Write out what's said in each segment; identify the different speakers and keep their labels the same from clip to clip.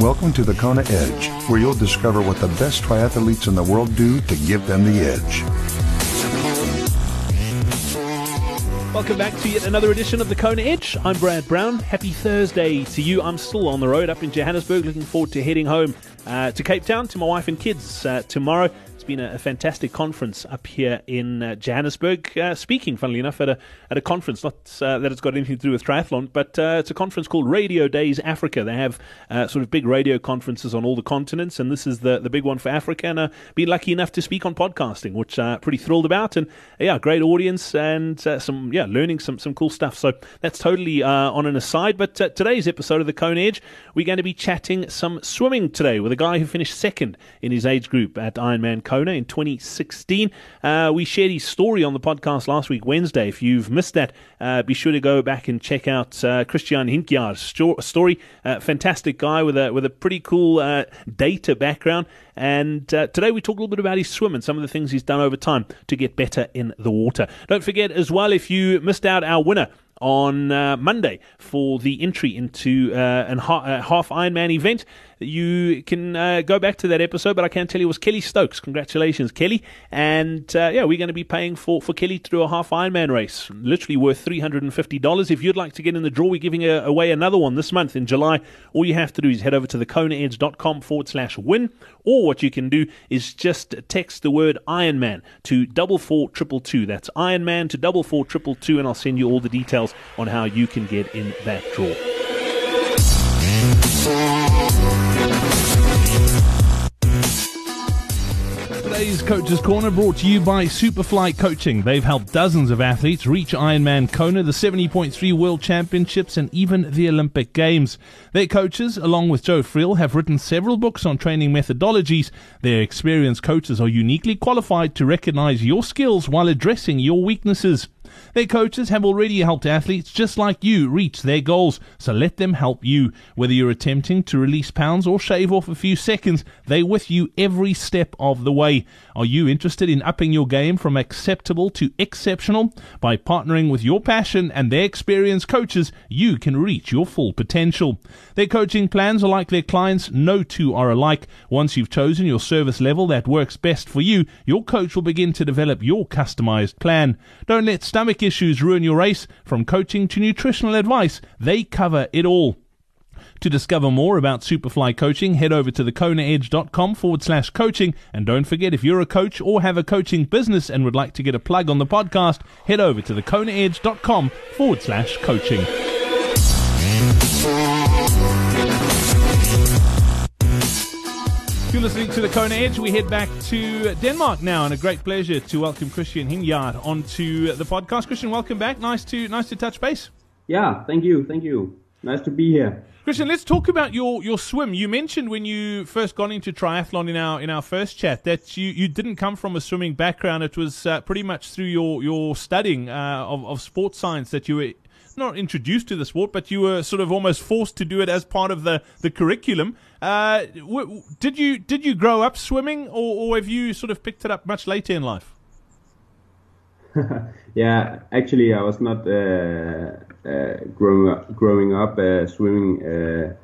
Speaker 1: Welcome to the Kona Edge, where you'll discover what the best triathletes in the world do to give them the edge.
Speaker 2: Welcome back to yet another edition of the Kona Edge. I'm Brad Brown. Happy Thursday to you. I'm still on the road up in Johannesburg, looking forward to heading home uh, to Cape Town to my wife and kids uh, tomorrow. It's been a, a, fantastic conference up here in uh, Johannesburg. Uh, speaking, funnily enough, at a at a conference, not uh, that it's got anything to do with triathlon, but uh, it's a conference called Radio Days Africa. They have uh, sort of big radio conferences on all the continents, and this is the, the big one for Africa. And uh, been lucky enough to speak on podcasting, which uh, pretty thrilled about. And yeah, great audience and some yeah learning some some cool stuff. So that's totally on an aside. But today's episode of the Kona Edge, we're going to be chatting some swimming today with a guy who finished second in his age group at Ironman. Kona in 2016. Uh, we shared his story on the podcast last week, Wednesday. If you've missed that, uh, be sure to go back and check out uh, Kristian Hindkjaer's story. Uh, fantastic guy with a with a pretty cool uh, data background. And uh, today we talk a little bit about his swim and some of the things he's done over time to get better in the water. Don't forget as well, if you missed out our winner on uh, Monday for the entry into uh, an ha- half Ironman event you can uh, go back to that episode, but I can tell you it was Kelly Stokes. Congratulations, Kelly. And uh, yeah, we're going to be paying for, for Kelly to do a half Ironman race, literally worth $350. If you'd like to get in the draw, we're giving a, away another one this month in July. All you have to do is head over to thekonaedge.com forward slash win, or what you can do is just text the word Ironman to double four triple two. That's Ironman to double four triple two, and I'll send you all the details on how you can get in that draw. Today's Coach's Corner brought to you by Superfly Coaching. They've helped dozens of athletes reach Ironman Kona, the 70.3 World Championships, and even the Olympic Games. Their coaches, along with Joe Friel, have written several books on training methodologies. Their experienced coaches are uniquely qualified to recognize your skills while addressing your weaknesses. Their coaches have already helped athletes just like you reach their goals, so let them help you. Whether you're attempting to release pounds or shave off a few seconds, they're with you every step of the way. Are you interested in upping your game from acceptable to exceptional? By partnering with your passion and their experienced coaches, you can reach your full potential. Their coaching plans are like their clients, no two are alike. Once you've chosen your service level that works best for you, your coach will begin to develop your customized plan. Don't let stomach issues ruin your race. From coaching to nutritional advice, they cover it all. To discover more about Superfly Coaching, head over to thekonaedge.com forward slash coaching. And don't forget, if you're a coach or have a coaching business and would like to get a plug on the podcast, head over to thekonaedge.com forward slash coaching. You're listening to the Kona Edge. We head back to Denmark now, and a great pleasure to welcome Kristian Hindkjaer onto the podcast. Kristian, welcome back. Nice to nice to touch base.
Speaker 3: Yeah, thank you, thank you. Nice to be here.
Speaker 2: Kristian, let's talk about your, your swim. You mentioned when you first got into triathlon in our in our first chat that you, you didn't come from a swimming background. It was uh, pretty much through your your studying uh, of of sports science that you were not introduced to the sport, but you were sort of almost forced to do it as part of the, the curriculum. Uh, w- did you did you grow up swimming, or, or have you sort of picked it up much later in life?
Speaker 3: yeah, actually, I was not uh, uh, growing up growing up uh, swimming uh,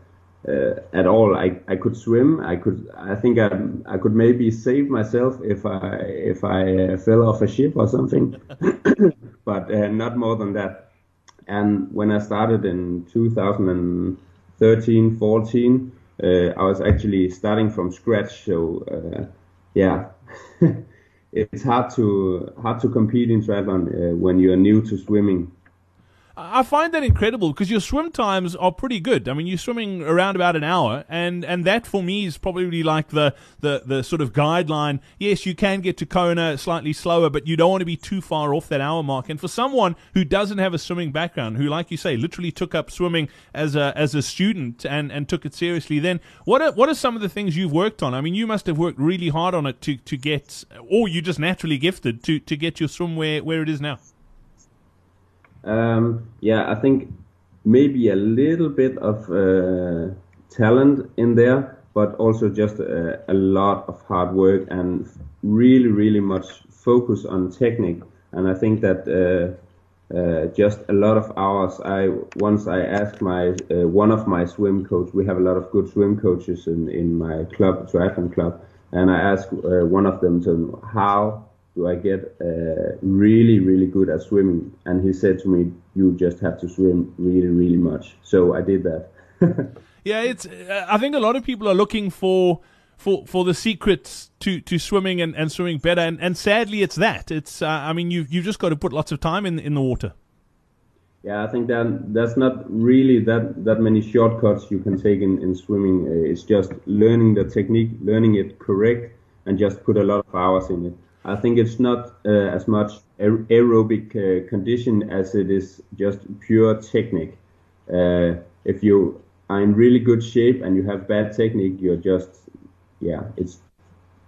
Speaker 3: uh, at all. I, I could swim. I could. I think I I could maybe save myself if I if I fell off a ship or something, but not more than that. And when I started in 2013, 14, uh, I was actually starting from scratch. So uh, yeah, it's hard to hard to compete in triathlon uh, when you are new to swimming.
Speaker 2: I find that incredible because your swim times are pretty good. I mean, you're swimming around about an hour, and, and that for me is probably like the, the, the sort of guideline. Yes, you can get to Kona slightly slower, but you don't want to be too far off that hour mark. And for someone who doesn't have a swimming background, who, like you say, literally took up swimming as a as a student and, and took it seriously, then what are what are some of the things you've worked on? I mean, you must have worked really hard on it to, to get, or you just naturally gifted to, to get your swim where, where it is now.
Speaker 3: Um, yeah, I think maybe a little bit of uh, talent in there, but also just a, a, lot of hard work and really, really much focus on technique. And I think that uh, uh, just a lot of hours. I once I asked my uh, one of my swim coach. We have a lot of good swim coaches in in my club, triathlon club, and I asked uh, one of them to how do I get uh, really really good at swimming, and he said to me, you just have to swim really really much. So I did that.
Speaker 2: yeah, it's. I think a lot of people are looking for for for the secrets to, to swimming and, and swimming better. And, and sadly, it's that. It's uh, I mean, you've you've just got to put lots of time in in the water.
Speaker 3: Yeah, I think that there's not really that that many shortcuts you can take in in swimming. Uh, it's just learning the technique, learning it correct, and just put a lot of hours in it. I think it's not uh, as much aerobic uh, condition as it is just pure technique. Uh, if you are in really good shape and you have bad technique, you're just yeah, it's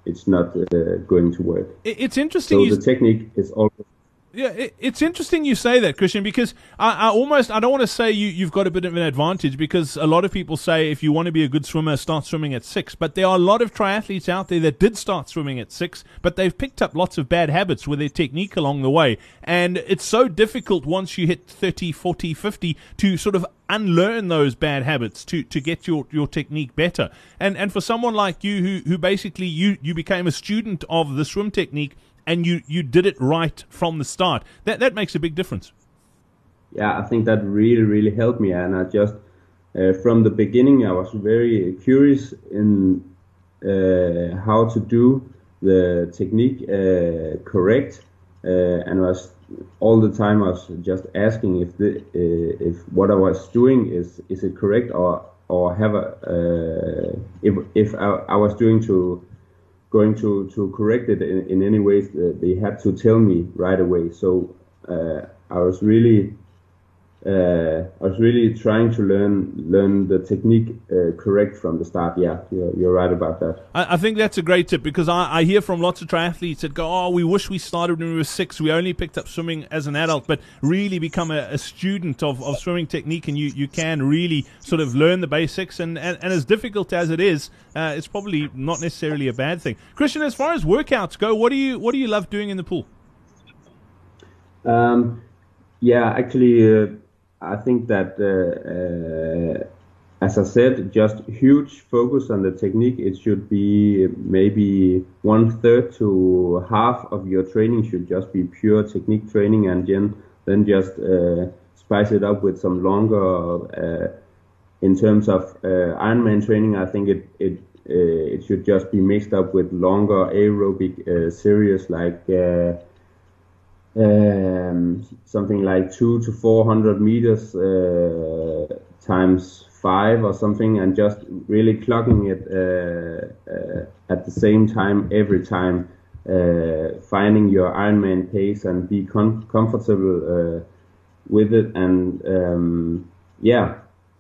Speaker 3: it's not uh, going to work.
Speaker 2: It's interesting.
Speaker 3: So the technique is always
Speaker 2: yeah, it, it's interesting you say that, Kristian, because I, I, almost I don't want to say you, you've got a bit of an advantage because a lot of people say if you want to be a good swimmer, start swimming at six. But there are a lot of triathletes out there that did start swimming at six, but they've picked up lots of bad habits with their technique along the way. And it's so difficult once you hit 30, 40, 50 to sort of unlearn those bad habits to, to get your, your technique better. And and for someone like you who, who basically you, you became a student of the swim technique and you, you did it right from the start. That that makes a big difference.
Speaker 3: Yeah, I think that really really helped me, and I just uh, from the beginning I was very curious in uh, how to do the technique uh, correct, uh, and was all the time I was just asking if the uh, if what I was doing is is it correct or or have a uh, if if I, I was doing to going to, to correct it in, in any ways, uh, they had to tell me right away. So uh, I was really uh, I was really trying to learn learn the technique uh, correct from the start. Yeah, you're, you're right about that.
Speaker 2: I, I, think that's a great tip because I, I, hear from lots of triathletes that go, "Oh, we wish we started when we were six. We only picked up swimming as an adult, but really become a, a student of, of swimming technique, and you, you can really sort of learn the basics. And, and, and as difficult as it is, uh, it's probably not necessarily a bad thing. Kristian, as far as workouts go, what do you what do you love doing in the pool?
Speaker 3: Um, yeah, actually uh, I think that, uh, uh, as I said, just huge focus on the technique. It should be maybe one third to half of your training should just be pure technique training, and then then just uh, spice it up with some longer. in terms of Ironman training, I think it it uh, it should just be mixed up with longer aerobic uh, series like uh, um, something like two to four hundred meters uh, times five or something, and just really clocking it uh, uh, at the same time every time, uh, finding your Ironman pace and be com- comfortable uh, with it. And um, yeah,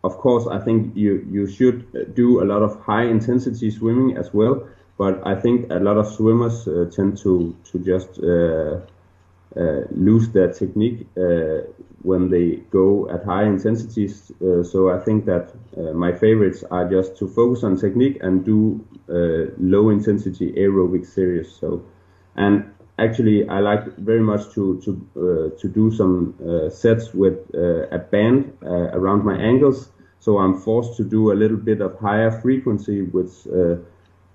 Speaker 3: of course, I think you you should do a lot of high intensity swimming as well. But I think a lot of swimmers uh, tend to to just lose their technique uh, when they go at high intensities. Uh, so I think that my favorites are just to focus on technique and do low intensity aerobic series. So, and actually I like very much to to uh, to do some uh, sets with uh, a band around my ankles. So I'm forced to do a little bit of higher frequency, which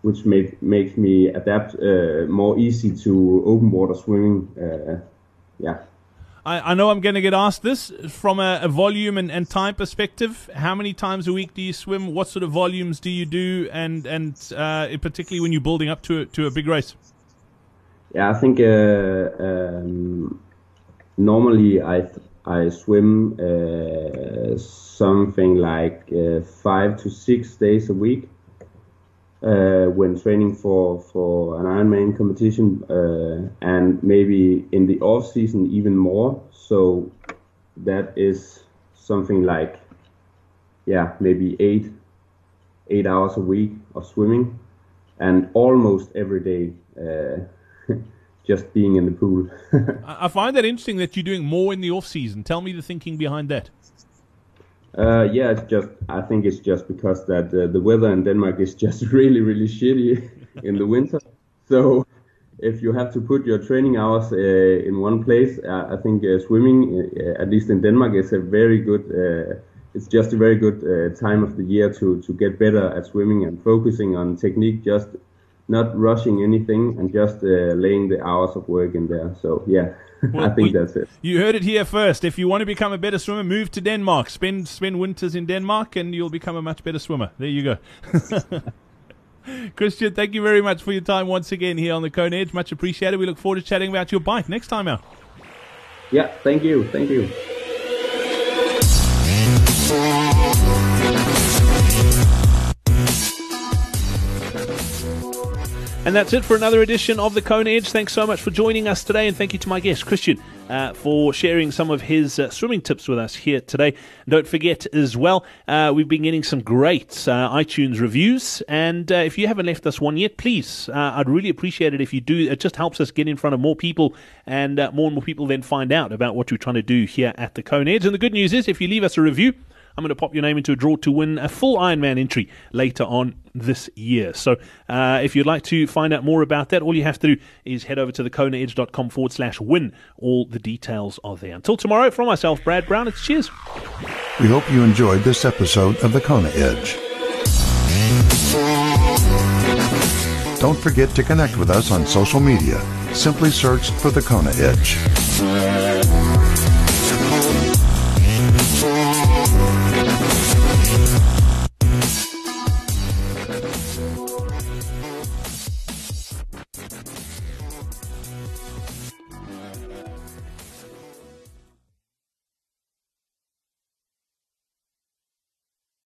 Speaker 3: which make, makes me adapt uh, more easy to open water swimming. Uh, yeah.
Speaker 2: I, I, know I'm going to get asked this from a, a volume and, and, time perspective. How many times a week do you swim? What sort of volumes do you do? And and uh, particularly when you're building up to a, to a big race.
Speaker 3: Yeah, I think uh, um, normally I I swim uh, something like uh, five to six days a week uh, when training for for an Ironman competition, uh, and maybe in the off season even more. So that is something like yeah maybe eight eight hours a week of swimming, and almost every day. Uh, just being in the pool.
Speaker 2: I find that interesting that you're doing more in the off season. Tell me the thinking behind that.
Speaker 3: Uh, yeah, it's just I think it's just because that uh, the weather in Denmark is just really really shitty in the winter. So if you have to put your training hours uh, in one place, uh, I think uh, swimming, uh, at least in Denmark, is a very good. It's just a very good time of the year to to get better at swimming and focusing on technique, just not rushing anything and just uh, laying the hours of work in there. So yeah. Well, I think we, that's it.
Speaker 2: You heard it here first. If you want to become a better swimmer, move to Denmark. Spend spend winters in Denmark, and you'll become a much better swimmer. There you go. Kristian, thank you very much for your time once again here on the Kona Edge. Much appreciated. We look forward to chatting about your bike next time out.
Speaker 3: Yeah, thank you. Thank you.
Speaker 2: And that's it for another edition of the Kona Edge. Thanks so much for joining us today, and thank you to my guest, Kristian, uh, for sharing some of his uh, swimming tips with us here today. Don't forget as well, uh, we've been getting some great uh, iTunes reviews, and uh, if you haven't left us one yet, please, uh, I'd really appreciate it if you do. It just helps us get in front of more people, and more and more people then find out about what we're trying to do here at the Kona Edge. And the good news is, if you leave us a review, I'm going to pop your name into a draw to win a full Ironman entry later on this year. So uh, if you'd like to find out more about that, all you have to do is head over to the konaedge.com forward slash win. All the details are there. Until tomorrow, from myself, Brad Brown, it's cheers.
Speaker 1: We hope you enjoyed this episode of the Kona Edge. Don't forget to connect with us on social media. Simply search for the Kona Edge fool.